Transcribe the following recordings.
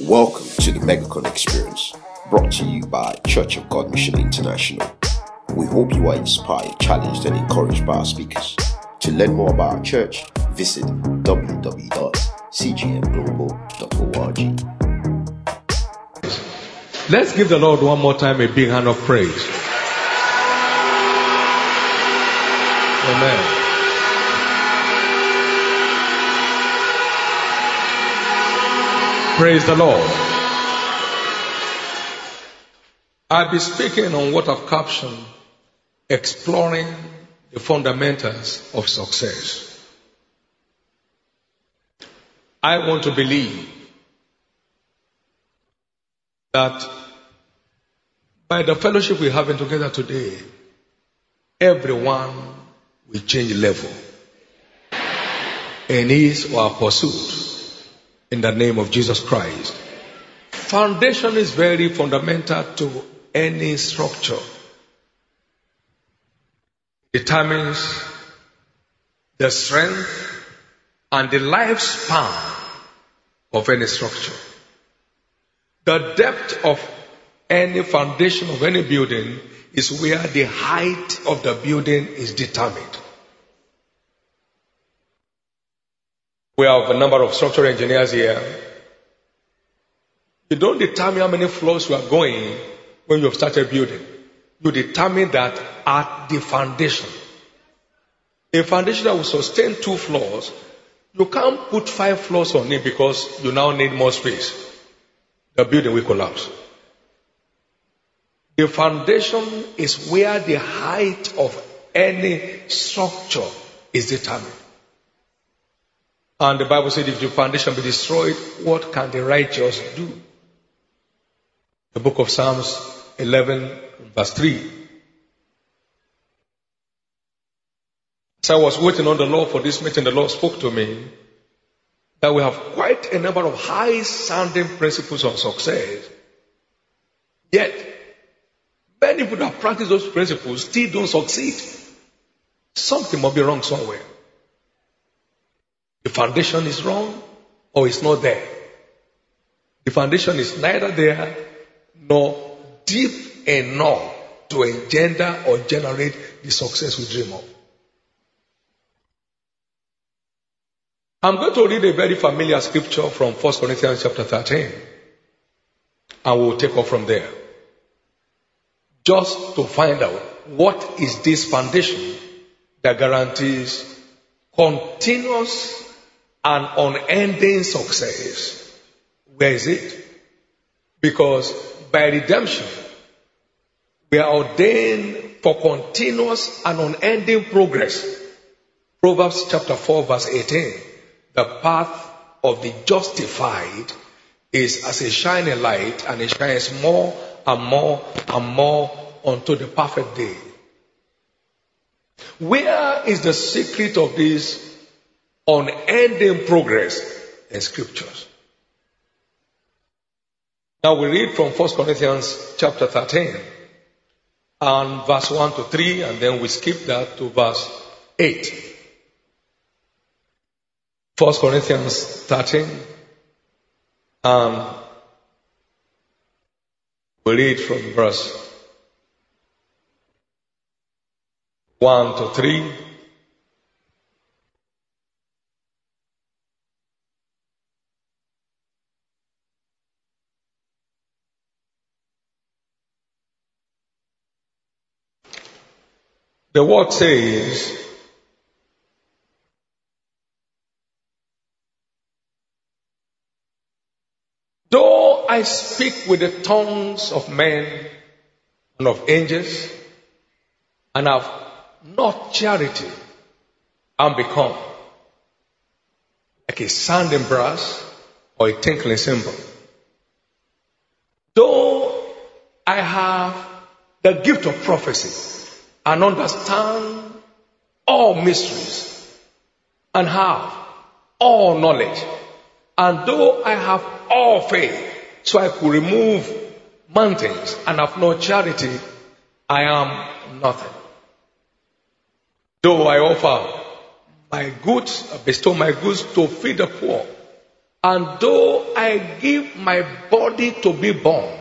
Welcome to the Megacon Experience, brought to you by Church of God Mission International. We hope you are inspired, challenged, and encouraged by our speakers. To learn more about our church, visit www.cgmglobal.org. Let's give the Lord one more time a big hand of praise. Amen. Praise the Lord. I'll be speaking on what I've captioned exploring the fundamentals of success. I want to believe that by the fellowship we're having together today, everyone will change level in his or her pursuit in the name of Jesus Christ. Foundation is very fundamental to any structure. Determines the strength and the lifespan of any structure. The depth of any foundation of any building is where the height of the building is determined. We have a number of structural engineers here. You don't determine how many floors you are going when you have started building. You determine that at the foundation. A foundation that will sustain two floors, you can't put five floors on it because you now need more space. The building will collapse. The foundation is where the height of any structure is determined. And the Bible said, if the foundation be destroyed, what can the righteous do? The book of Psalms 11, verse 3. As I was waiting on the Lord for this meeting, the Lord spoke to me that we have quite a number of high sounding principles on success. Yet, many people that practice those principles still don't succeed. Something must be wrong somewhere. The foundation is wrong or it's not there. The foundation is neither there nor deep enough to engender or generate the success we dream of. I'm going to read a very familiar scripture from 1 Corinthians chapter 13 and we'll take off from there. Just to find out what is this foundation that guarantees continuous an unending success. Where is it? Because by redemption, we are ordained for continuous and unending progress. Proverbs chapter 4 verse 18. The path of the justified is as a shining light and it shines more and more and more unto the perfect day. Where is the secret of this unending progress in scriptures. Now we read from 1 Corinthians chapter 13 and verse 1 to 3 and then we skip that to verse 8. 1 Corinthians 13 and we read from verse 1 to 3 The word says, Though I speak with the tongues of men and of angels, and have not charity, I'm become like a sounding brass or a tinkling cymbal. Though I have the gift of prophecy and understand all mysteries and have all knowledge. And though I have all faith, so I could remove mountains and have no charity, I am nothing. Though I offer my goods, bestow my goods to feed the poor, And though I give my body to be born,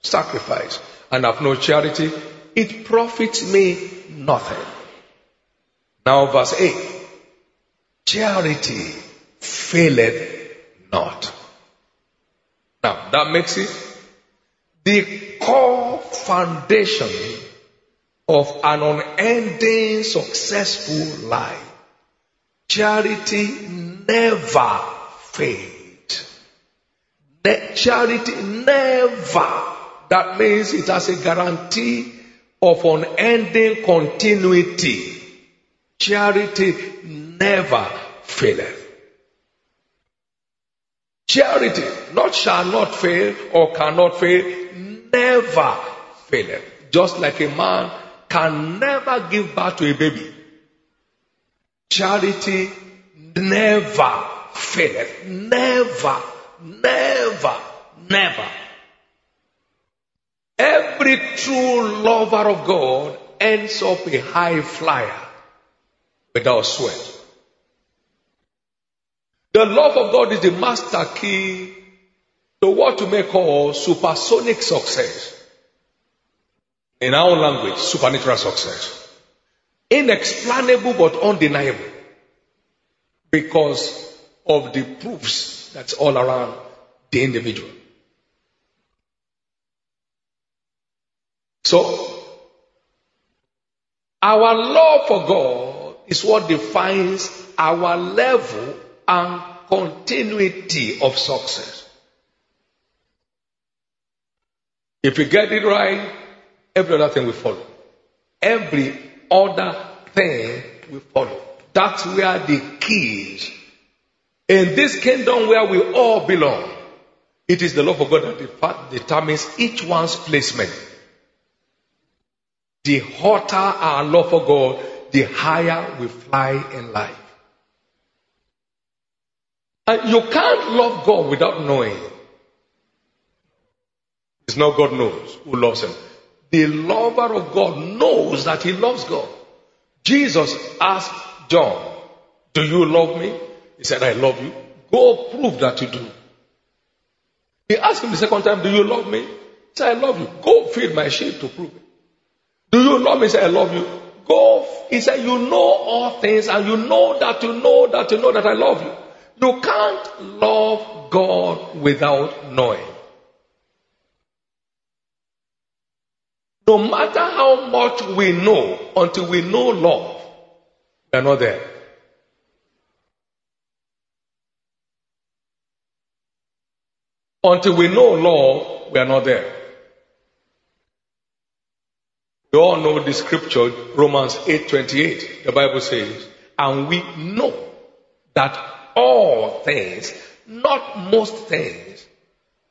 sacrifice, and have no charity, it profits me nothing. Now, verse 8 Charity faileth not. Now, that makes it the core foundation of an unending successful life. Charity never fades. Charity never. That means it has a guarantee of unending continuity. Charity never faileth. Charity not shall not fail or cannot fail, never faileth. Just like a man can never give birth to a baby. Charity never faileth. Never, never, never. Every true lover of God ends up a high flyer without sweat. The love of God is the master key to what you may call supersonic success. In our language, supernatural success. Inexplainable but undeniable. Because of the proofs that's all around the individual. So, our love for God is what defines our level and continuity of success. If we get it right, every other thing will follow. Every other thing will follow. That's where the keys. In this kingdom where we all belong, it is the love of God that determines each one's placement. The hotter our love for God, the higher we fly in life. And you can't love God without knowing. It's not God knows who loves him. The lover of God knows that he loves God. Jesus asked John, Do you love me? He said, I love you. Go prove that you do. He asked him the second time, Do you love me? He said, I love you. Go feed my sheep to prove it. Do you love me? He said, I love you. Go. He said, You know all things and you know that you know that you know that I love you. You can't love God without knowing. No matter how much we know, until we know love, we are not there. Until we know love, we are not there. We all know the scripture, Romans 8:28. The Bible says, and we know that all things, not most things,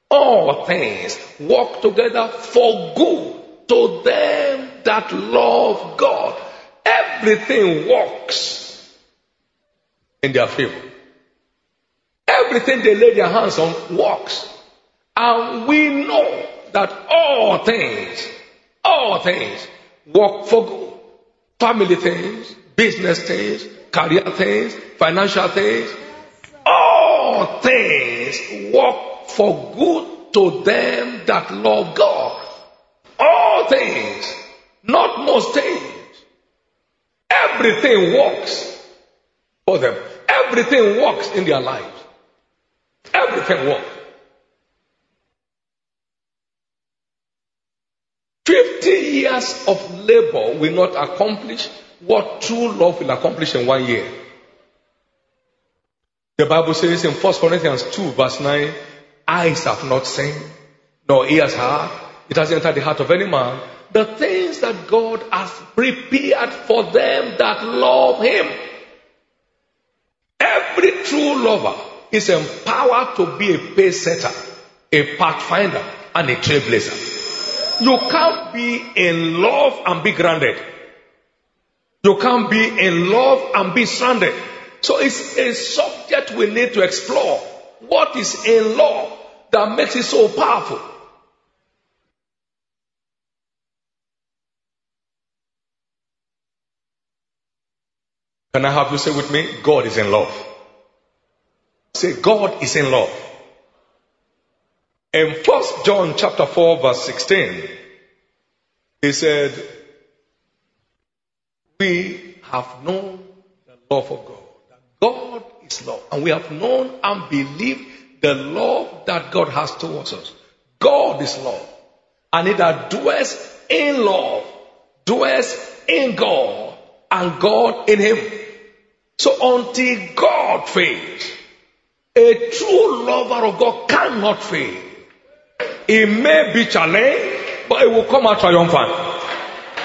all things work together for good to them that love God. Everything works in their favor. Everything they lay their hands on works. And we know that all things, all things work for good. Family things, business things, career things, financial things, all things work for good to them that love God. All things, not most things. Everything works for them. Everything works in their lives. Everything works. 50 years of labor will not accomplish what true love will accomplish in one year. The Bible says in 1 Corinthians 2, verse 9, eyes have not seen, nor ears heard, it has entered the heart of any man, the things that God has prepared for them that love Him. Every true lover is empowered to be a pace setter, a pathfinder, and a trailblazer. You can't be in love and be grounded. You can't be in love and be stranded. So it's a subject we need to explore. What is in law that makes it so powerful? Can I have you say with me? God is in love. Say, God is in love. In 1 John chapter 4 verse 16, he said, we have known the love of God. That God is love. And we have known and believed the love that God has towards us. God is love. And he that dwells in love dwells in God and God in him. So until God fades, a true lover of God cannot fail. It may be challenged, but it will come out triumphant.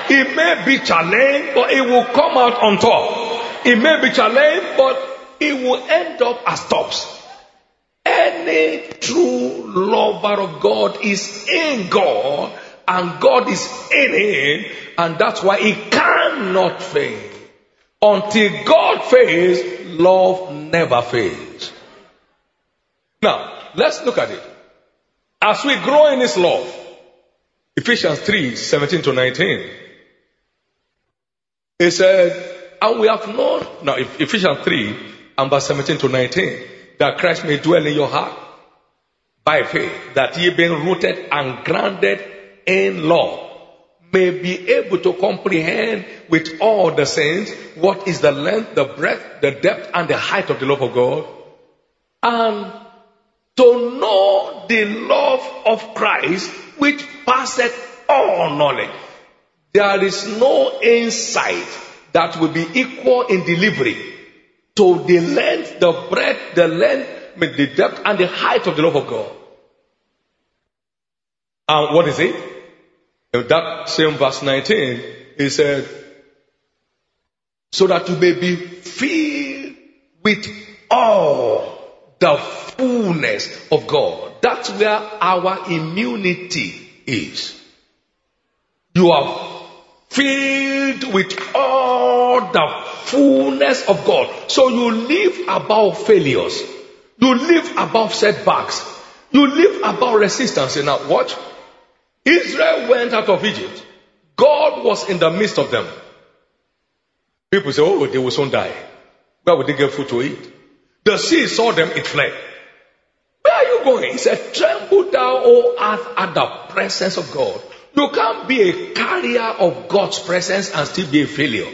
It may be challenged, but it will come out on top. It may be challenged, but it will end up as tops. Any true lover of God is in God and God is in him and that's why he cannot fail. Until God fails, love never fails. Now, let's look at it. As we grow in His love, Ephesians 3 17 to 19, He said, and we have known, now Ephesians 3 and verse 17 to 19, that Christ may dwell in your heart by faith, that ye being rooted and grounded in love may be able to comprehend with all the saints what is the length, the breadth, the depth, and the height of the love of God, and to know the love of Christ which passeth all knowledge. There is no insight that will be equal in delivery to the length, the breadth, the length, the depth, and the height of the love of God. And what is it? In that same verse 19, he said, so that you may be filled with all the fullness of God. That's where our immunity is. You are filled with all the fullness of God. So you live above failures. You live above setbacks. You live above resistance. Now watch. Israel went out of Egypt. God was in the midst of them. People say, oh, they will soon die. Where would they get food to eat? The sea saw them, it fled. Where are you going? He said, Tremble thou, O earth, at the presence of God. You can't be a carrier of God's presence and still be a failure.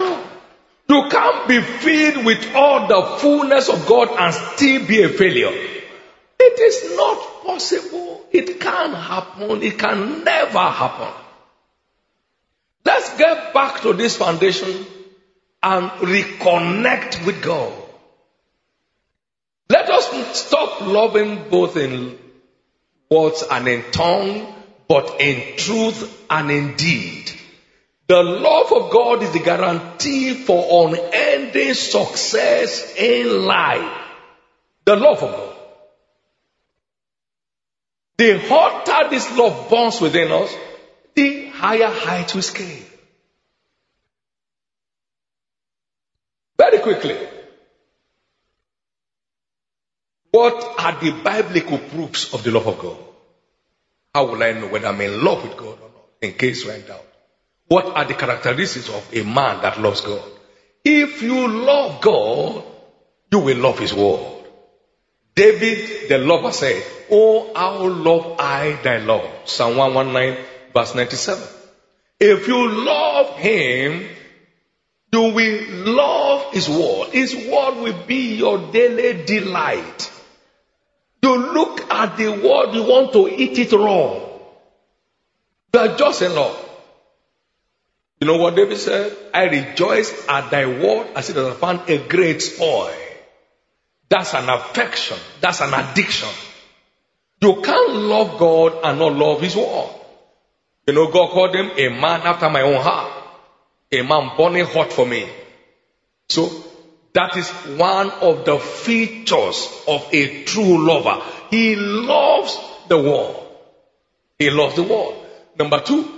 You can't be filled with all the fullness of God and still be a failure. It is not possible. It can't happen. It can never happen. Let's get back to this foundation and reconnect with God. Let us stop loving both in words and in tongue, but in truth and in deed. The love of God is the guarantee for unending success in life. The love of God. The hotter this love burns within us, the higher heights we scale. Very quickly. What are the biblical proofs of the love of God? How will I know whether I'm in love with God or not? In case you're in doubt. What are the characteristics of a man that loves God? If you love God, you will love His word. David, the lover, said, Oh, how love I thy love. Psalm 119, verse 97. If you love Him, you will love His word. His word will be your daily delight. You look at the word, you want to eat it raw. You are just in love. You know what David said? I rejoice at thy word as it has found a great spoil. That's an affection. That's an addiction. You can't love God and not love His word. You know, God called him a man after my own heart a man burning hot for me. So that is one of the features of a true lover. He loves the world. He loves the world. Number two,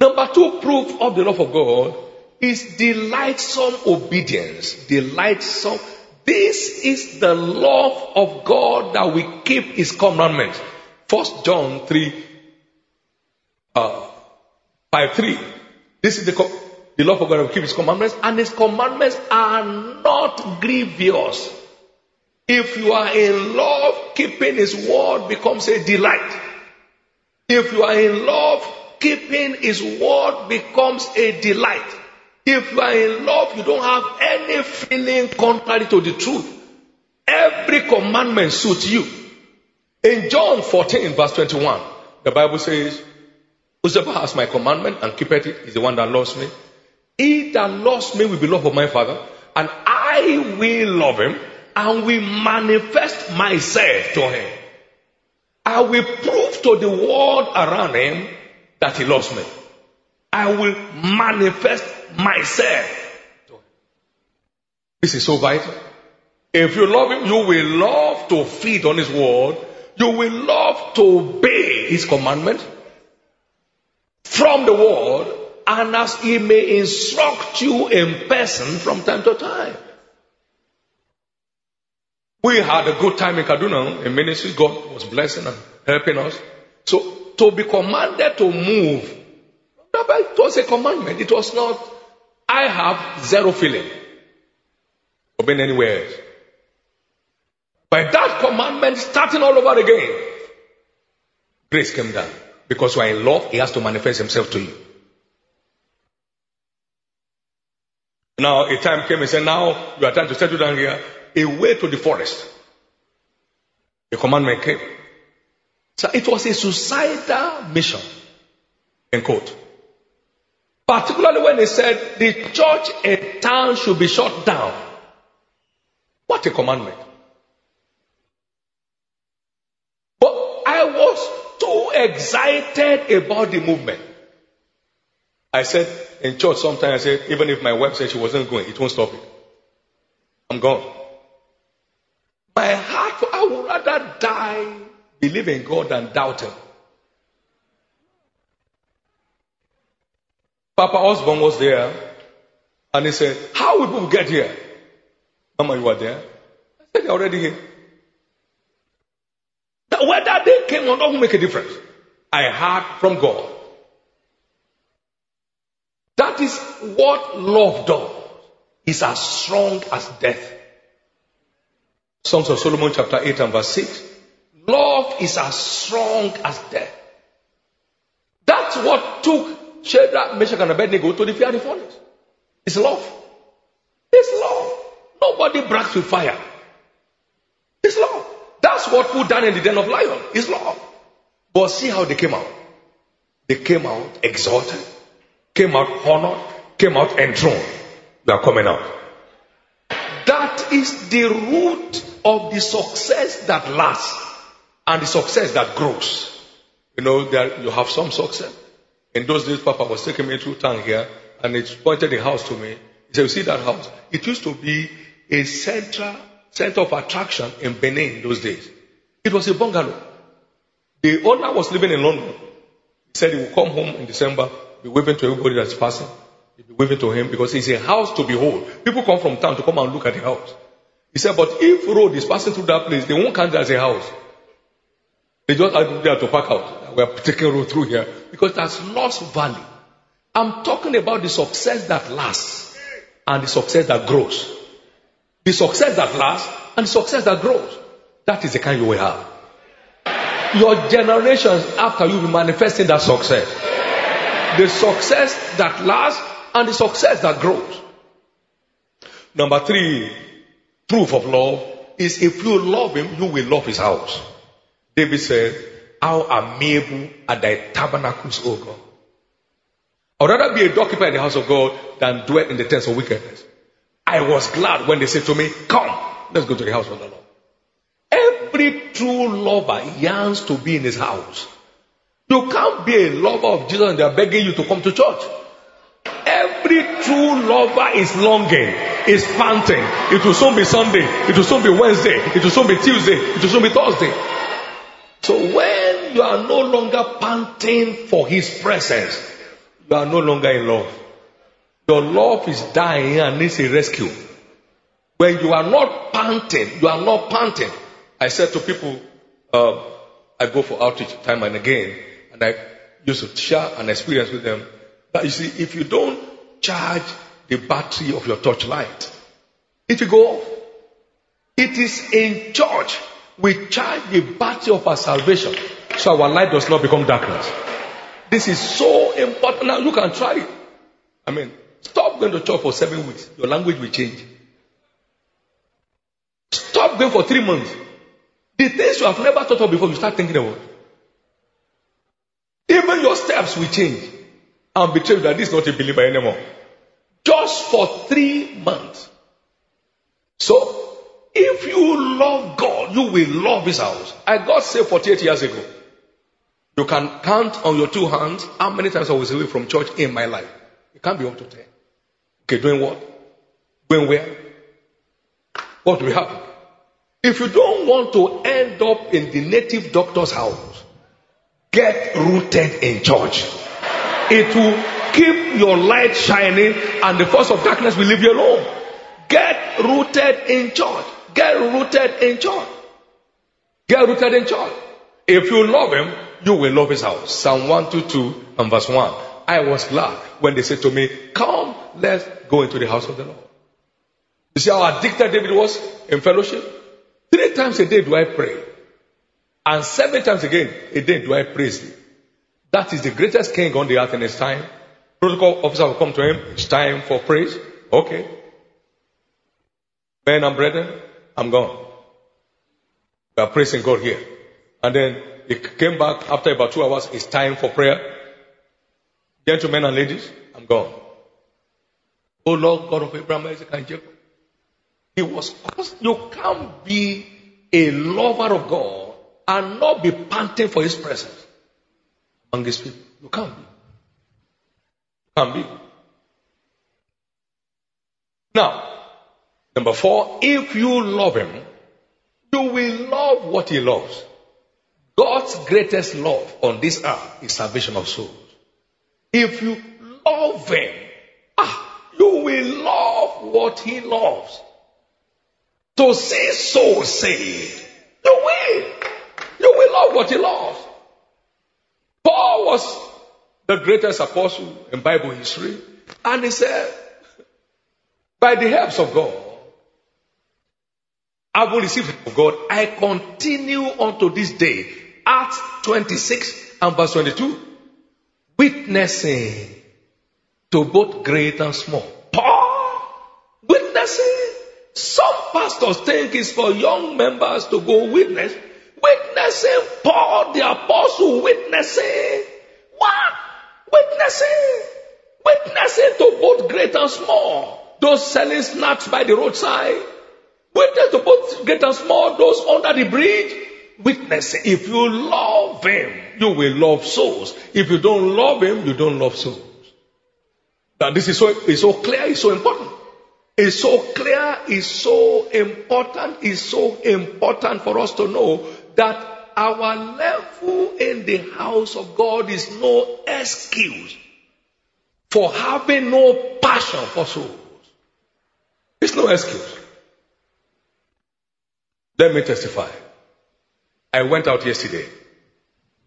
number two proof of the love of God is delightsome obedience. Delightsome. This is the love of God that we keep His commandments. First John 3, uh, 5 3. This is the the love of God will keep his commandments, and his commandments are not grievous. If you are in love, keeping his word becomes a delight. If you are in love, keeping his word becomes a delight. If you are in love, you don't have any feeling contrary to the truth. Every commandment suits you. In John 14, verse 21, the Bible says, Whosoever has my commandment and keepeth it is the one that loves me. He that loves me will be loved of my Father, and I will love him and will manifest myself to him. I will prove to the world around him that he loves me. I will manifest myself to him. This is so vital. If you love him, you will love to feed on his word. You will love to obey his commandment from the word and as he may instruct you in person from time to time. We had a good time in Kaduna in ministry. God was blessing and helping us. So to be commanded to move, it was a commandment. It was not, I have zero feeling of being anywhere else. By that commandment, starting all over again, grace came down. Because you are in love, he has to manifest himself to you. Now, a time came and said, Now you are trying to settle down here, away to the forest. The commandment came. So it was a suicidal mission, in quote. Particularly when they said the church and town should be shut down. What a commandment. But I was too excited about the movement. I said in church sometimes, I said, even if my wife said she wasn't going, it won't stop it. I'm gone. My heart, I would rather die, believe in God than doubt Him. Papa Osborne was there and he said, How will people get here? Mama, you were there? I said, They're already here. Now, whether they came or not will make a difference. I heard from God. Is what love does. is as strong as death. Songs of Solomon chapter 8 and verse 6. Love is as strong as death. That's what took Shadrach, Meshach, and Abednego to the fiery furnace. It's love. It's love. Nobody brags with fire. It's love. That's what put down in the den of lion. It's love. But see how they came out. They came out exalted, came out honored, came out enthroned. They are coming out. That is the root of the success that lasts and the success that grows. You know, there you have some success. In those days, Papa was taking me through town here and he pointed the house to me. He said, You see that house? It used to be a central center of attraction in Benin in those days. It was a bungalow. The owner was living in London. He said he would come home in December, be waving to everybody that's passing. He'd be waving to him because it's a house to behold. People come from town to come and look at the house. He said, but if road is passing through that place, they won't count it as a house. They just are there to park out. We are taking road through here because that's lost value. I'm talking about the success that lasts and the success that grows. The success that lasts and the success that grows. That is the kind you will have. Your generations after you will be manifesting that success. The success that lasts and the success that grows. Number three, proof of love is if you love him, you will love his house. David said, How amiable are thy tabernacles, O God. I would rather be a doorkeeper in the house of God than dwell in the tents of wickedness. I was glad when they said to me, Come, let's go to the house of the Lord. Every true lover yearns to be in his house. You can't be a lover of Jesus and they're begging you to come to church. Every true lover is longing, is panting. It will soon be Sunday, it will soon be Wednesday, it will soon be Tuesday, it will soon be Thursday. So when you are no longer panting for his presence, you are no longer in love. Your love is dying and needs a rescue. When you are not panting, you are not panting. I said to people, uh, I go for outreach time and again, used to share an experience with them. But you see, if you don't charge the battery of your torchlight, it will go off. It is in church we charge the battery of our salvation so our light does not become darkness. This is so important. Now you can try it. I mean, stop going to church for seven weeks. Your language will change. Stop going for three months. The things you have never thought of before, you start thinking about. Even your steps will change. And betray that this is not a believer anymore. Just for three months. So, if you love God, you will love His house. I got saved 48 years ago. You can count on your two hands how many times I was away from church in my life. It can't be up to 10. Okay, doing what? Going where? What will happen? If you don't want to end up in the native doctor's house, get rooted in church. It will keep your light shining and the force of darkness will leave you alone. Get rooted in church. Get rooted in church. Get rooted in church. If you love him, you will love his house. Psalm 122 and verse 1. I was glad when they said to me, Come, let's go into the house of the Lord. You see how addicted David was in fellowship? Three times a day do I pray. And seven times again a day do I praise him. That is the greatest king on the earth in his time. Protocol officer will come to him. It's time for praise. Okay. Men and brethren, I'm gone. We are praising God here. And then he came back after about two hours. It's time for prayer. Gentlemen and ladies, I'm gone. Oh Lord God of Abraham, Isaac, and Jacob. He was, you can't be a lover of God and not be panting for his presence among his people. You can't be. You can't be. Now, number four, if you love him, you will love what he loves. God's greatest love on this earth is salvation of souls. If you love Him, ah, you will love what He loves. To see souls saved, you will. You will love what He loves. Paul was the greatest apostle in Bible history, and he said, by the helps of God, I will receive from God. I continue unto this day. Acts 26 and verse 22. Witnessing to both great and small. Paul, witnessing. Some pastors think it's for young members to go witness. Witnessing. Paul the apostle witnessing. What? Witnessing. Witnessing to both great and small. Those selling snacks by the roadside Witness to both great and small, those under the bridge. Witnessing. If you love him, you will love souls. If you don't love him, you don't love souls. Now this is so, it's so clear, it's so important. It's so clear, it's so important, it's so important for us to know that our level in the house of God is no excuse for having no passion for souls. It's no excuse. Let me testify. I went out yesterday,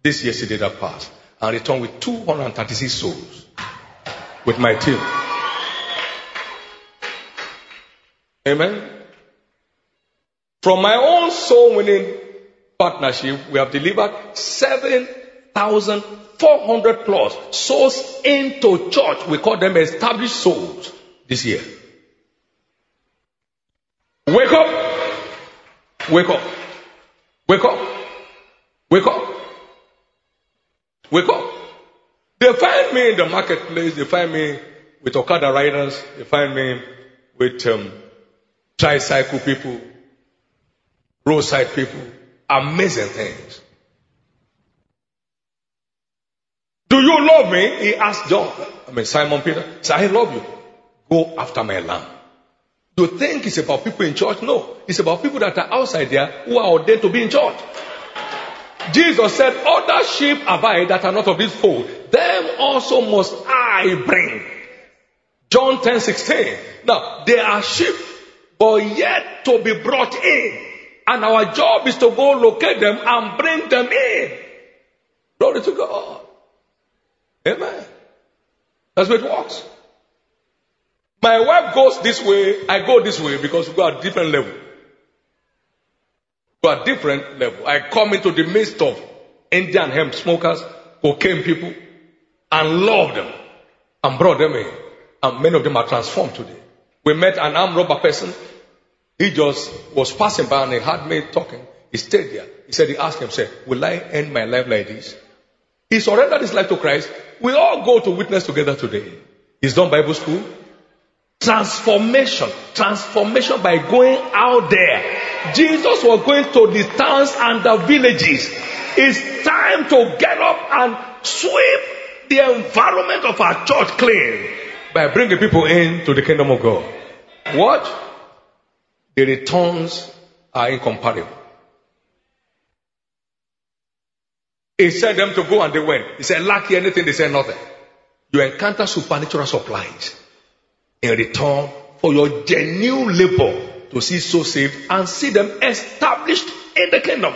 this yesterday that passed, and returned with 236 souls with my team. Amen. From my own soul winning partnership, we have delivered 7,400 plus souls into church. We call them established souls this year. Wake up Wake up. Wake up. Wake up. Wake up. They find me in the marketplace. They find me with Okada riders. They find me with um, tricycle people, roadside people. Amazing things. Do you love me? He asked John. I mean Simon Peter. Said, I love you. Go after my lamb. Do you think it's about people in church? No. It's about people that are outside there who are ordained to be in church. Jesus said, Other sheep abide that are not of this fold. Them also must I bring. John 10 16. Now, they are sheep, but yet to be brought in. And our job is to go locate them and bring them in. Glory to God. Amen. That's what it works. My wife goes this way, I go this way because we go at different level. to a different level. I come into the midst of Indian hemp smokers, cocaine people, and love them and brought them in. And many of them are transformed today. We met an armed robber person. He just was passing by and he heard me talking. He stayed there. He said, he asked himself, will I end my life like this? He surrendered his life to Christ. We all go to witness together today. He's done Bible school. Transformation. Transformation by going out there. Jesus was going to the towns and the villages. It's time to get up and sweep the environment of our church clean by bringing people in to the kingdom of God. What? The returns are incomparable. He said them to go and they went. He said, lack anything, they said nothing. You encounter supernatural supplies in return for your genuine labor to see so saved and see them established in the kingdom.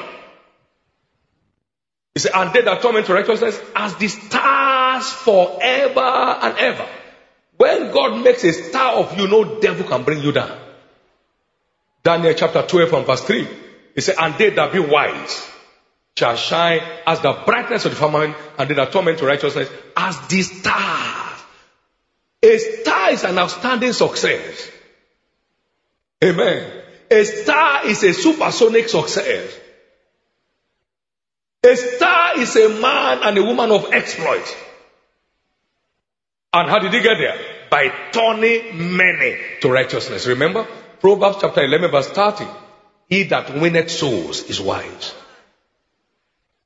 He said, and they that come into righteousness as the stars forever and ever. When God makes a star of you, no devil can bring you down. Daniel chapter 12 and verse 3. He said, and they that be wise shall shine as the brightness of the firmament, and they that come to righteousness as the stars. A star is an outstanding success. Amen. A star is a supersonic success. A star is a man and a woman of exploit. And how did he get there? By turning many to righteousness. Remember? Proverbs chapter 11 verse 30. He that winneth souls is wise.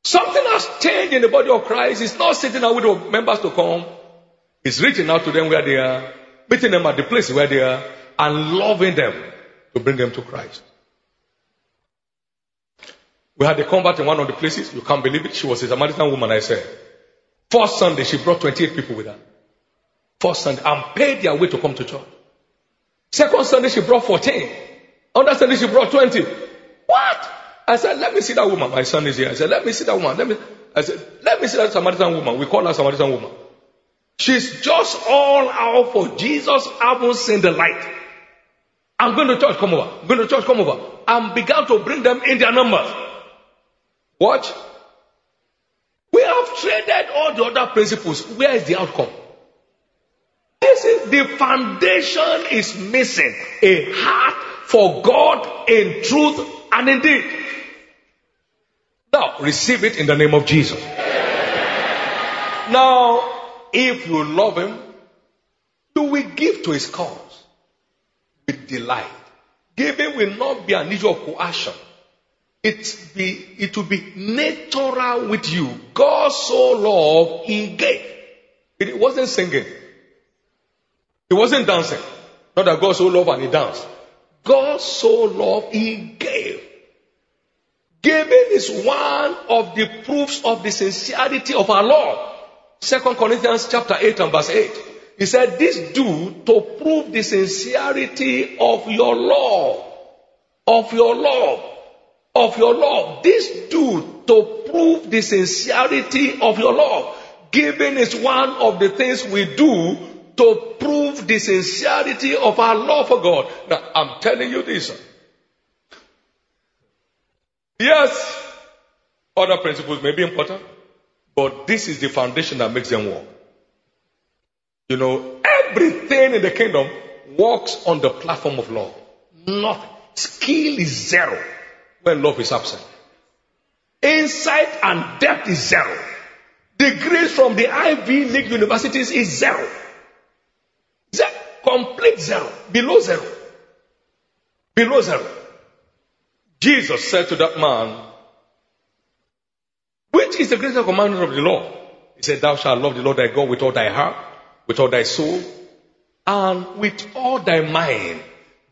Something has changed in the body of Christ. It's not sitting out with members to come. It's reaching out to them where they are, meeting them at the place where they are, and loving them to bring them to Christ. We had a convert in one of the places. You can't believe it. She was a Samaritan woman, I said. First Sunday, she brought 28 people with her. First Sunday, and paid their way to come to church. Second Sunday, she brought 14. Other Sunday, she brought 20. What? I said, let me see that woman. My son is here. I said, let me see that woman. Let me, I said, let me see that Samaritan woman. We call her Samaritan woman. She's just all out for Jesus. Haven't seen the light. I'm going to church, come over. I'm going to church, come over. And began to bring them in their numbers. Watch. We have traded all the other principles. Where is the outcome? The foundation is missing. A heart for God in truth and in deed. Now, receive it in the name of Jesus. Now, if you love Him, you will give to His cause with delight. Giving will not be an issue of coercion. It be it will be natural with you. God so loved, He gave. It wasn't singing. It wasn't dancing. Not that God so loved and He danced. God so loved, He gave. Giving is one of the proofs of the sincerity of our Lord. Second Corinthians chapter 8 and verse 8. He said, This do to prove the sincerity of your love. Of your love of your love. This do to prove the sincerity of your love. Giving is one of the things we do to prove the sincerity of our love for God. Now, I'm telling you this. Yes, other principles may be important, but this is the foundation that makes them work. You know, everything in the kingdom works on the platform of love. Nothing. Skill is zero when love is absent. Insight and depth is zero. Degrees from the Ivy League universities is zero. Complete zero. Below zero. Below zero. Jesus said to that man, which is the greatest commandment of the law? He said, Thou shalt love the Lord thy God with all thy heart, with all thy soul, and with all thy mind.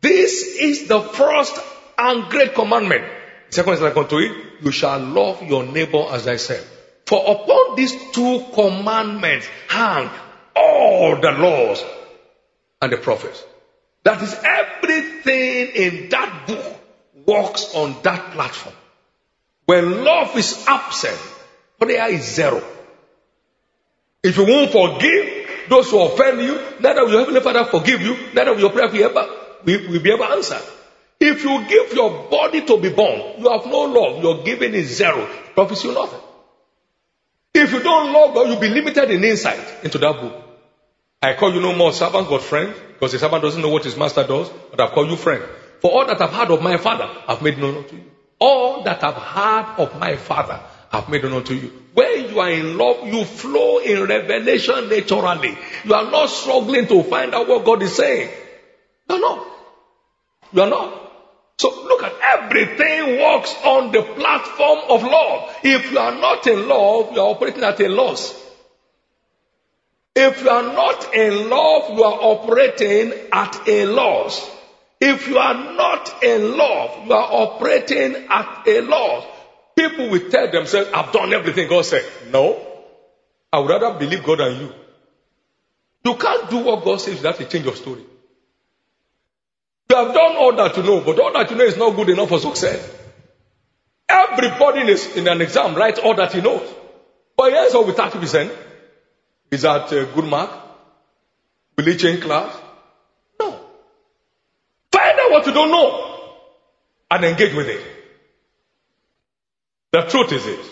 This is the first and great commandment. Second is like unto it, you shall love your neighbor as thyself. For upon these two commandments hang all the laws and the prophets. That is everything in that book works on that platform. When love is absent, prayer is zero. If you won't forgive those who offend you, neither will your Heavenly Father forgive you, neither will your prayer be ever, will, will be ever answered. If you give your body to be born, you have no love. Your giving is zero. It profits you nothing. If you don't love God, you'll be limited in insight into that book. I call you no more servant but friend, because the servant doesn't know what his master does, but I've called you friend. For all that I've heard of my father, I've made known unto you. All that I've heard of my father, I've made known unto you. When you are in love, you flow in revelation naturally. You are not struggling to find out what God is saying. Are not. You are not. So look at everything works on the platform of love. If you are not in love, you are operating at a loss. If you are not in love, you are operating at a loss. If you are not in love, you are operating at a loss. People will tell themselves, I've done everything God said. No. I would rather believe God than you. You can't do what God says without a change of story. You have done all that you know, but all that you know is not good enough for success. Everybody in an exam writes all that he knows. But here's all with 30%. Is that a good mark? Will he change class? No. Find out what you don't know and engage with it. The truth is it.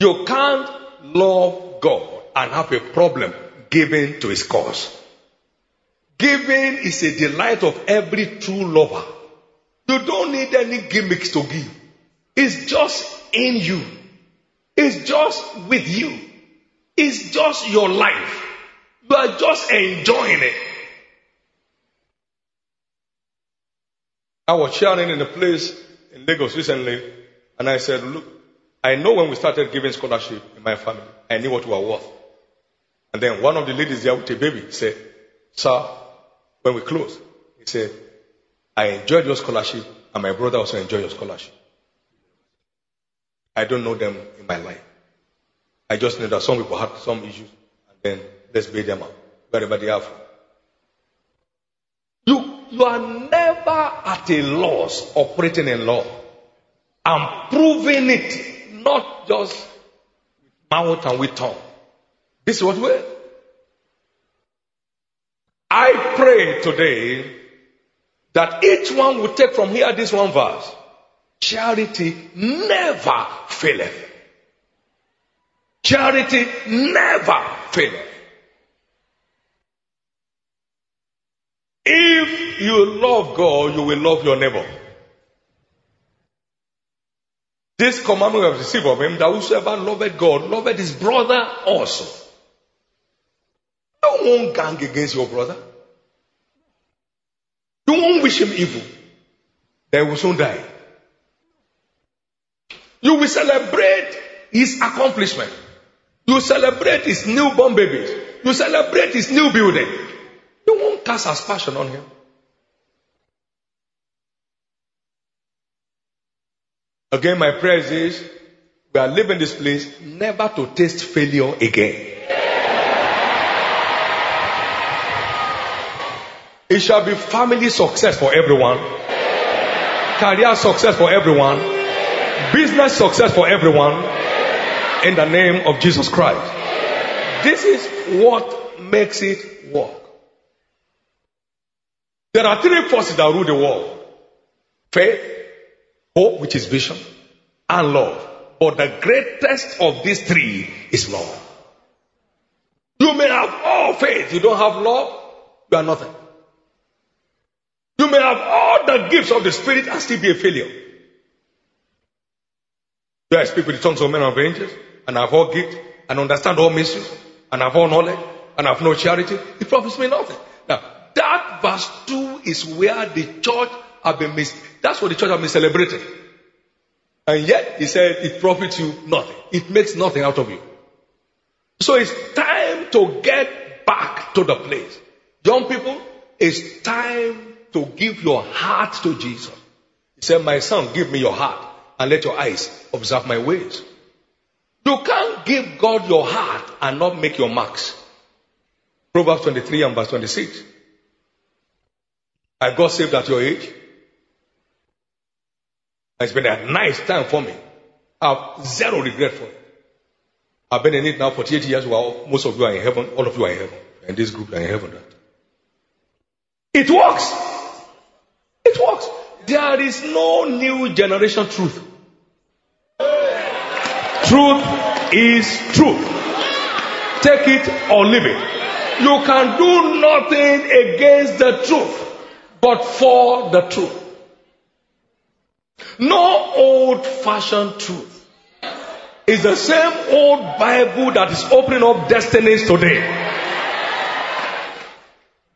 You can't love God and have a problem giving to his cause. Giving is a delight of every true lover. You don't need any gimmicks to give. It's just in you. It's just with you. It's just your life. You are just enjoying it. I was sharing in a place in Lagos recently, and I said, Look, I know when we started giving scholarship in my family, I knew what we were worth. And then one of the ladies there with a baby said, Sir, when we closed, he said, I enjoyed your scholarship, and my brother also enjoyed your scholarship. I don't know them in my life. I just know that some people had some issues, and then let's bail them out wherever they are from. You, you are never at a loss operating in law. I'm proving it, not just with mouth and with tongue. This is what we're. I pray today that each one will take from here this one verse. Charity never faileth. Charity never faileth. If you love God, you will love your neighbor. This commandment we have received of him that whosoever loveth God, loveth his brother also. You won't gang against your brother. You won't wish him evil. They will soon die. You will celebrate his accomplishment. You celebrate his newborn babies. You celebrate his new building. You won't cast aspersion on him. Again, my prayer is we are leaving this place never to taste failure again. It shall be family success for everyone, career success for everyone, business success for everyone, in the name of Jesus Christ. This is what makes it work. There are three forces that rule the world faith, hope, which is vision, and love. But the greatest of these three is love. You may have all faith, you don't have love, you are nothing. You may have all the gifts of the Spirit and still be a failure. Do I speak with the tongues of men and angels? And have all gift and understand all mysteries and have all knowledge and have no charity, it profits me nothing. Now, that verse 2 is where the church have been mis- that's what the church have been celebrating. And yet, he said, it profits you nothing. It makes nothing out of you. So it's time to get back to the place. Young people, it's time to give your heart to Jesus. He said, My son, give me your heart and let your eyes observe my ways. You can't give God your heart and not make your marks. Proverbs 23 and verse 26. I got saved at your age. It's been a nice time for me. I have zero regret for it. I've been in it now for 48 years while most of you are in heaven, all of you are in heaven. And this group are in heaven. It works. It works. There is no new generation truth. Truth is truth. Take it or leave it. You can do nothing against the truth, but for the truth. No old fashioned truth. It's the same old Bible that is opening up destinies today.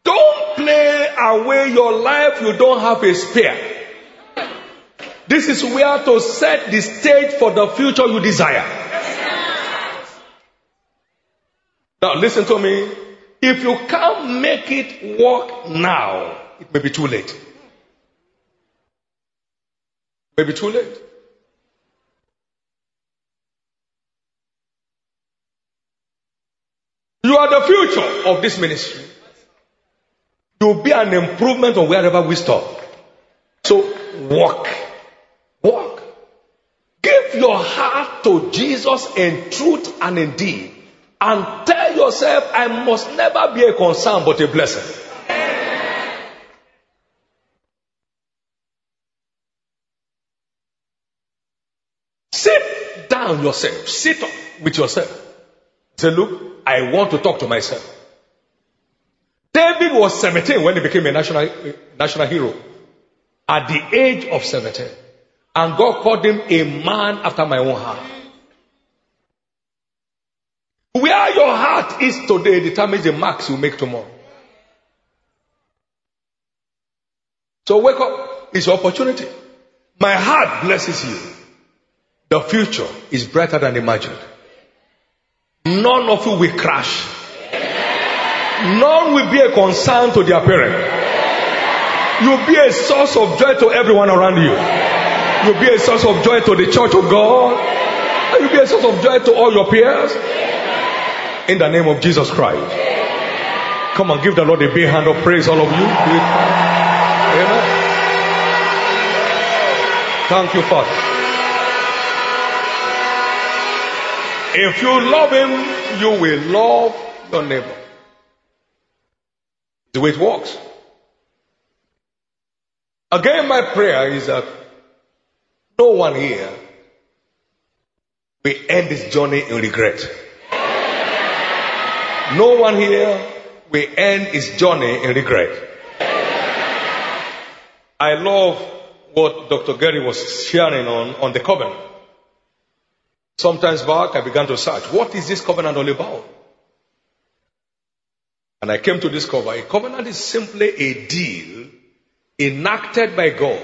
Don't play away your life, you don't have a spare. This is where to set the stage for the future you desire. Now, listen to me. If you can't make it work now, it may be too late. Maybe too late. You are the future of this ministry. You will be an improvement on wherever we stop. So walk. Walk. Give your heart to Jesus in truth and in deed. And tell yourself, I must never be a concern but a blessing. Sit down yourself. Sit up with yourself. Say, look, I want to talk to myself. David was 17 when he became a national, national hero. At the age of 17. And God called him a man after my own heart. Where your heart is today determines the marks you make tomorrow. So wake up. It's opportunity. My heart blesses you. The future is brighter than imagined. None of you will crash. None will be a concern to their parent. You'll be a source of joy to everyone around you. You'll be a source of joy to the church of God. You'll be a source of joy to all your peers. In the name of Jesus Christ. Come on, give the Lord a big hand of praise, all of you. Amen. Thank you, Father. If you love Him, you will love your neighbor. The way it works. Again, my prayer is that no one here will end this journey in regret. No one here will end his journey in regret. I love what Dr. Gary was sharing on, on the covenant. Sometimes back, I began to search, what is this covenant all about? And I came to discover a covenant is simply a deal enacted by God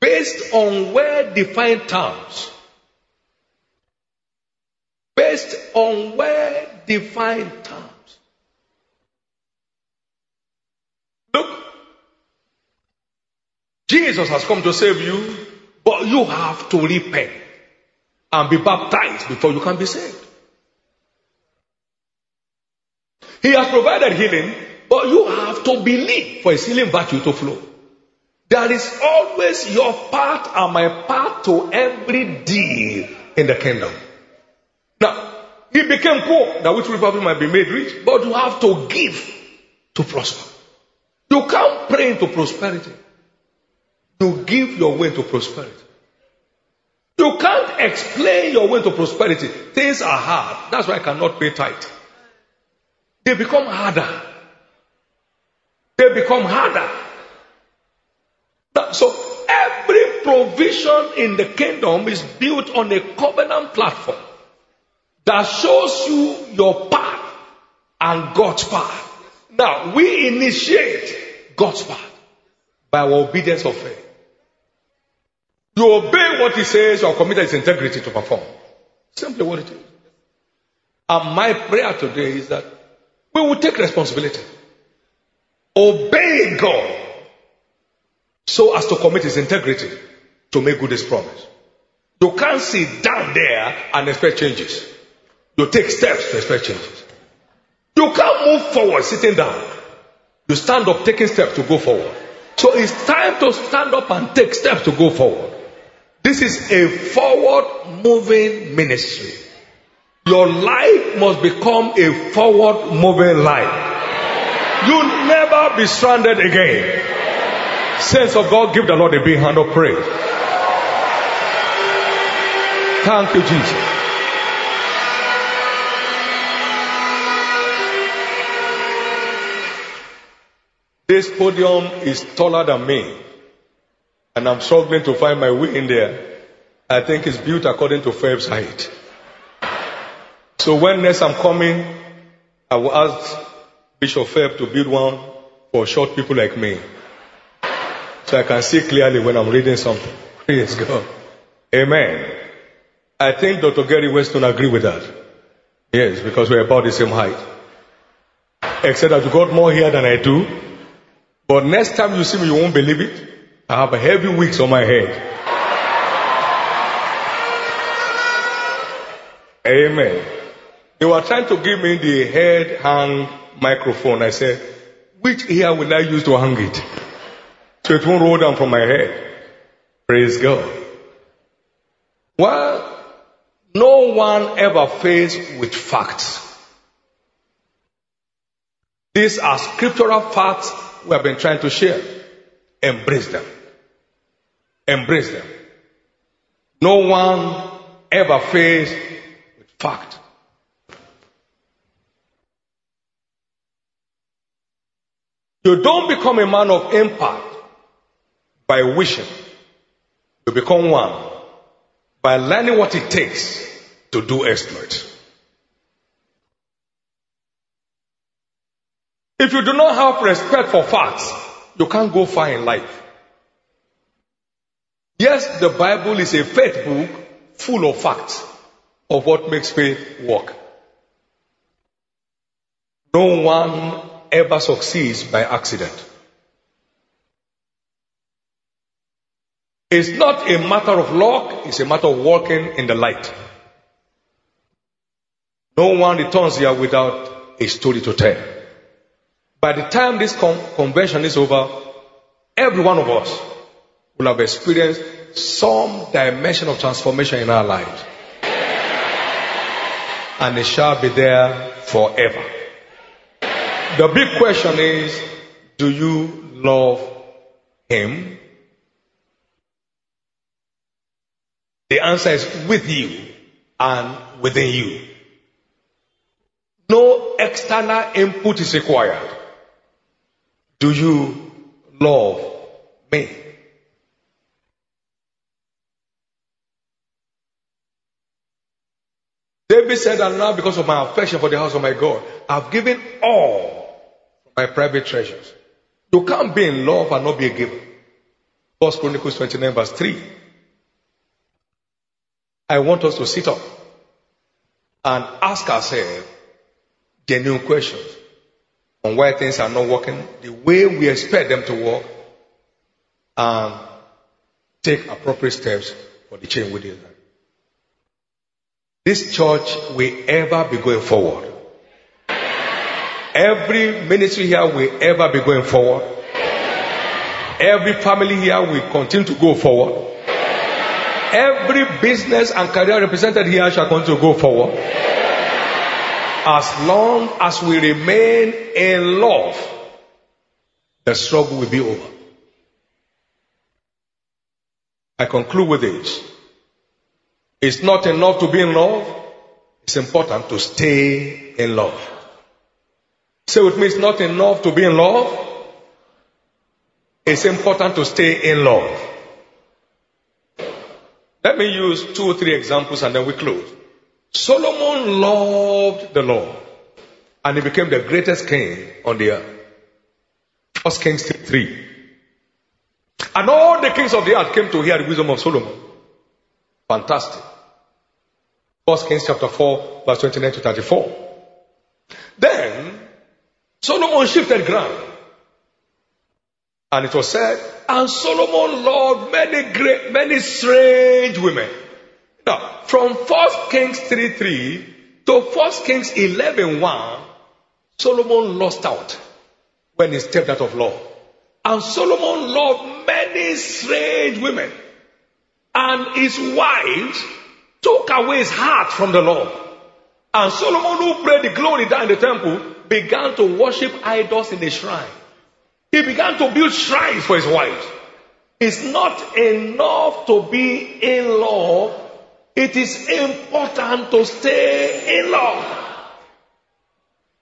based on well defined terms. Based on well defined terms. Look, Jesus has come to save you, but you have to repent and be baptized before you can be saved. He has provided healing, but you have to believe for his healing virtue to flow. There is always your part and my part to every deal in the kingdom. Now, he became poor that which probably might be made rich, but you have to give to prosper. You can't pray into prosperity. You give your way to prosperity. You can't explain your way to prosperity. Things are hard. That's why I cannot pay tight. They become harder. They become harder. So every provision in the kingdom is built on a covenant platform that shows you your path and God's path. Now we initiate God's path by our obedience of faith. You obey what he says, you are committed his integrity to perform. Simply what it is. And my prayer today is that we will take responsibility. Obey God so as to commit his integrity to make good his promise. You can't sit down there and expect changes. You take steps to expect changes. You can't move forward sitting down. You stand up taking steps to go forward. So it's time to stand up and take steps to go forward. This is a forward moving ministry. Your life must become a forward moving life. You'll never be stranded again. Saints of God, give the Lord a big hand of praise. Thank you, Jesus. This podium is taller than me, and I'm struggling to find my way in there. I think it's built according to Phelps' height. So when next I'm coming, I will ask Bishop Phelps to build one for short people like me. So I can see clearly when I'm reading something. Praise God. Amen. I think Dr. Gary Weston agree with that. Yes, because we're about the same height. Except that you got more hair than I do. But next time you see me, you won't believe it. I have heavy wigs on my head. Amen. They were trying to give me the head hang microphone. I said, which ear will I use to hang it? So it won't roll down from my head. Praise God. Well, no one ever faced with facts. These are scriptural facts we have been trying to share. Embrace them. Embrace them. No one ever faced with fact. You don't become a man of impact by wishing. You become one by learning what it takes to do exploits. If you do not have respect for facts, you can't go far in life. Yes, the Bible is a faith book full of facts of what makes faith work. No one ever succeeds by accident. It's not a matter of luck, it's a matter of walking in the light. No one returns here without a story to tell. By the time this con- convention is over, every one of us will have experienced some dimension of transformation in our lives. And it shall be there forever. The big question is, do you love Him? The answer is with you and within you. No external input is required. Do you love me? David said, And now because of my affection for the house of my God, I've given all my private treasures. You can't be in love and not be a giver. First Chronicles 29 verse 3. I want us to sit up and ask ourselves genuine questions on why things are not working the way we expect them to work and take appropriate steps for the change within them. This church will ever be going forward. Every ministry here will ever be going forward. Every family here will continue to go forward. Every business and career represented here shall continue to go forward. As long as we remain in love, the struggle will be over. I conclude with this. It's not enough to be in love. It's important to stay in love. Say with me, it's not enough to be in love. It's important to stay in love. Let me use two or three examples and then we close. Solomon loved the Lord and he became the greatest king on the earth. First Kings 3. And all the kings of the earth came to hear the wisdom of Solomon. Fantastic. First Kings chapter 4, verse 29 to 34. Then Solomon shifted ground. And it was said, and Solomon loved many great, many strange women. Now, from 1 Kings 3 3 to 1 Kings 11 1, Solomon lost out when he stepped out of law. And Solomon loved many strange women. And his wives took away his heart from the Lord. And Solomon, who prayed the glory down in the temple, began to worship idols in the shrine. He began to build shrines for his wives. It's not enough to be in love. It is important to stay in love.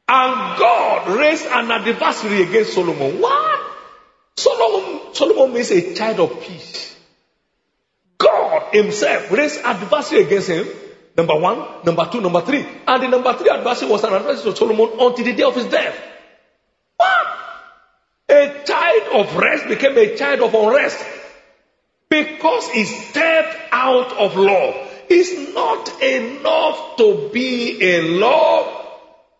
And God raised an adversary against Solomon. What? Solomon, Solomon means a child of peace. God himself raised adversary against him. Number one, number two, number three. And the number three adversary was an adversary to Solomon until the day of his death. What? A child of rest became a child of unrest. Because he stepped out of love. It's not enough to be in love.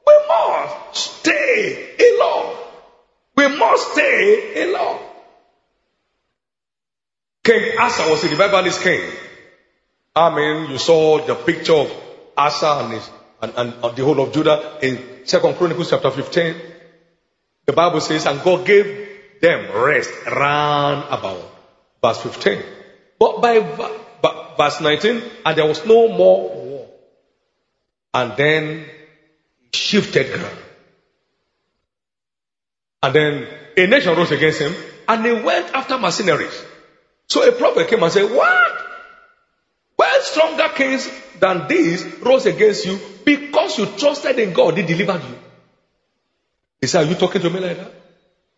We must stay in love. We must stay in love. King Asa was in the a revivalist king. I mean, you saw the picture of Asa and, his, and, and, and the whole of Judah in Second Chronicles chapter 15. The Bible says, and God gave them rest round about. Verse 15. But by verse 19, and there was no more war. And then shifted ground. And then a nation rose against him, and they went after mercenaries. So a prophet came and said, What? Well, stronger kings than these rose against you because you trusted in God, He delivered you. He said, Are you talking to me like that?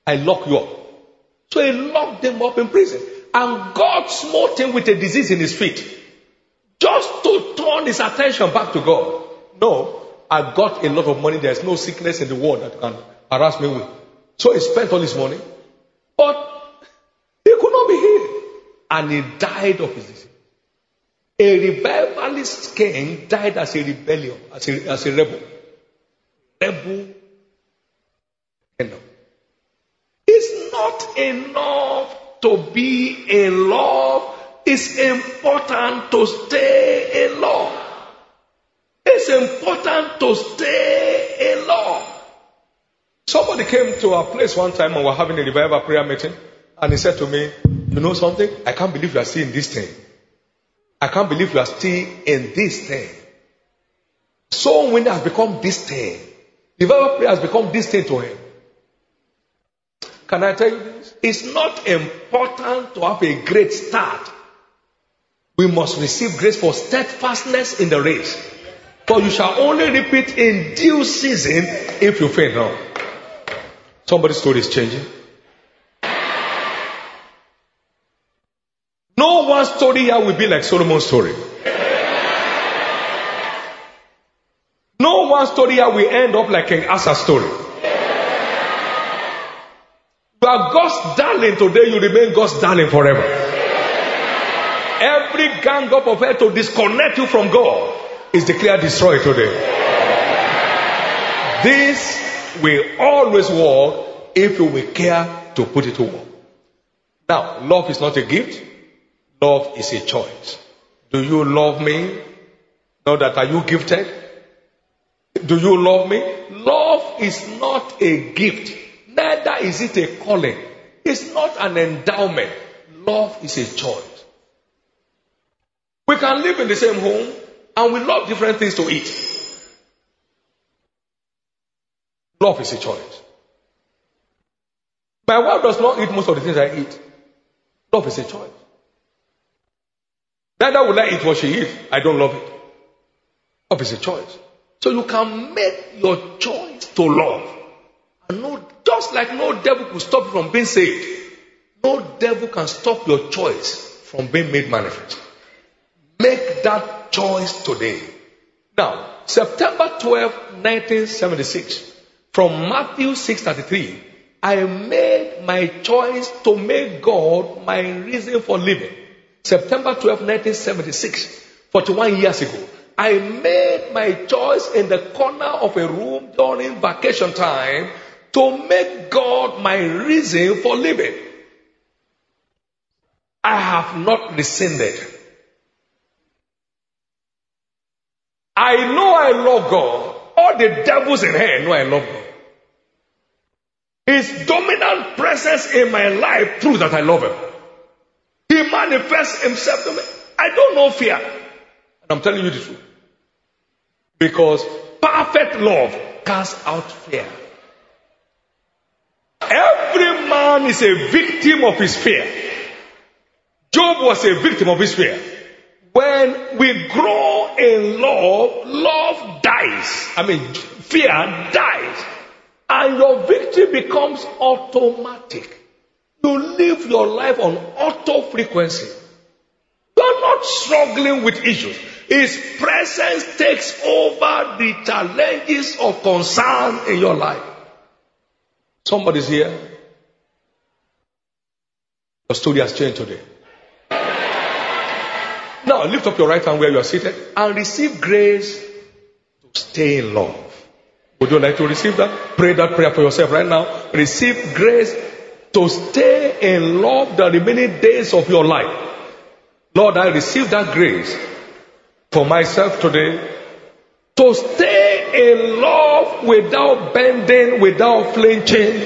I lock you up. So he locked them up in prison. And God smote him with a disease in his feet. Just to turn his attention back to God. No, I got a lot of money. There's no sickness in the world that can harass me with. So he spent all his money. But he could not be healed. And he died of his disease. A revivalist king died as a rebellion, as a, as a rebel. Rebel kingdom. It's not enough to be in love. It's important to stay in love. It's important to stay in love. Somebody came to our place one time and we were having a revival prayer meeting, and he said to me, You know something? I can't believe you are in this thing. I can't believe you are still in this thing. So when it has become this thing, revival prayer has become this thing to him. Can I tell you this? It's not important to have a great start. We must receive grace for steadfastness in the race. For you shall only repeat in due season if you fail not. Somebody's story is changing. No one story here will be like Solomon's story. No one story here will end up like King Asa's story. You are God's darling today, you remain God's darling forever. Every gang up of hell to disconnect you from God is declared destroyed today. This will always work if you will care to put it to work. Now, love is not a gift, love is a choice. Do you love me? Know that are you gifted? Do you love me? Love is not a gift, neither is it a calling. It's not an endowment. Love is a choice. We can live in the same home and we love different things to eat. Love is a choice. My wife does not eat most of the things I eat. Love is a choice. Neither will I eat what she eats. I don't love it. Love is a choice. So you can make your choice to love. And just like no devil could stop you from being saved, no devil can stop your choice from being made manifest. Make that choice today. Now, September 12, 1976, from Matthew 6:33, I made my choice to make God my reason for living. September 12, 1976, 41 years ago, I made my choice in the corner of a room during vacation time to make God my reason for living. I have not rescinded. I know I love God. All the devils in hell know I love God. His dominant presence in my life proves that I love Him. He manifests Himself to me. I don't know fear. And I'm telling you the truth. Because perfect love casts out fear. Every man is a victim of his fear. Job was a victim of his fear. When we grow in love, love dies. I mean, fear dies. And your victory becomes automatic. You live your life on auto frequency. You're not struggling with issues. His presence takes over the challenges of concern in your life. Somebody's here. Your story has changed today. Now lift up your right hand where you are seated and receive grace to stay in love. Would you like to receive that? Pray that prayer for yourself right now. Receive grace to stay in love the remaining days of your life. Lord, I receive that grace for myself today to stay in love without bending, without flinching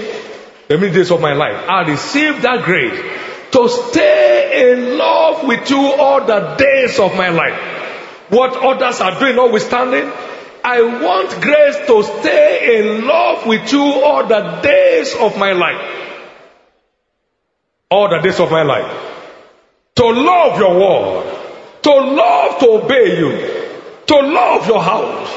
the remaining days of my life. I receive that grace to stay in love with you all the days of my life. What others are doing notwithstanding, I want grace to stay in love with you all the days of my life. All the days of my life. To love your word. To love to obey you. To love your house.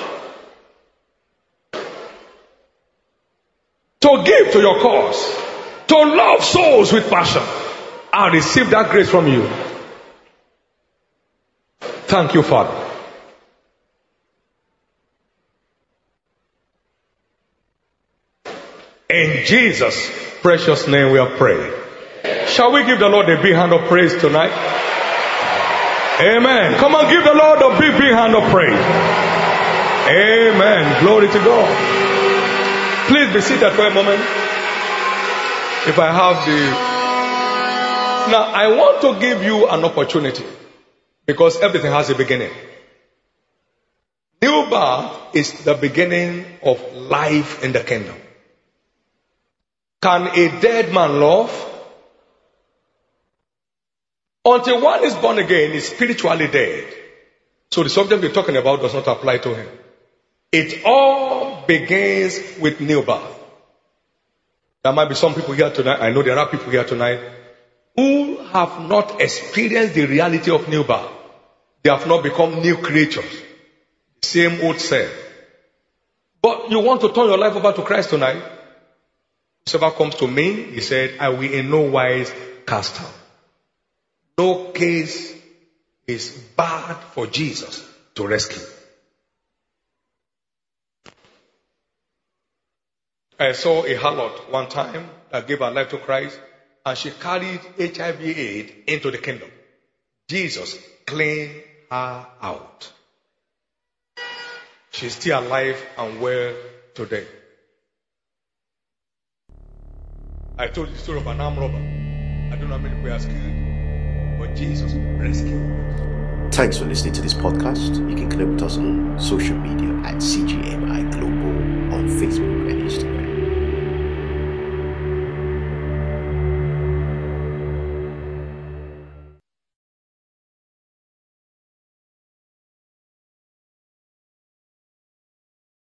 To give to your cause. To love souls with passion. I receive that grace from you. Thank you, Father. In Jesus' precious name we are praying. Shall we give the Lord a big hand of praise tonight? Amen. Come on, give the Lord a big, big hand of praise. Amen. Glory to God. Please be seated for a moment. If I have the. Now, I want to give you an opportunity because everything has a beginning. New birth is the beginning of life in the kingdom. Can a dead man love? Until one is born again, is spiritually dead. So the subject we're talking about does not apply to him. It all begins with new birth. There might be some people here tonight. I know there are people here tonight who have not experienced the reality of new birth. They have not become new creatures. Same old self. But you want to turn your life over to Christ tonight? Whoever comes to me, he said, I will in no wise cast out. No case is bad for Jesus to rescue. I saw a harlot one time that gave her life to Christ and she carried HIV AIDS into the kingdom. Jesus cleaned her out. She's still alive and well today. I told the story of an armed robber. I don't know how many people killed, but Jesus rescued. Thanks for listening to this podcast. You can connect with us on social media at CGMI Global on Facebook and Instagram.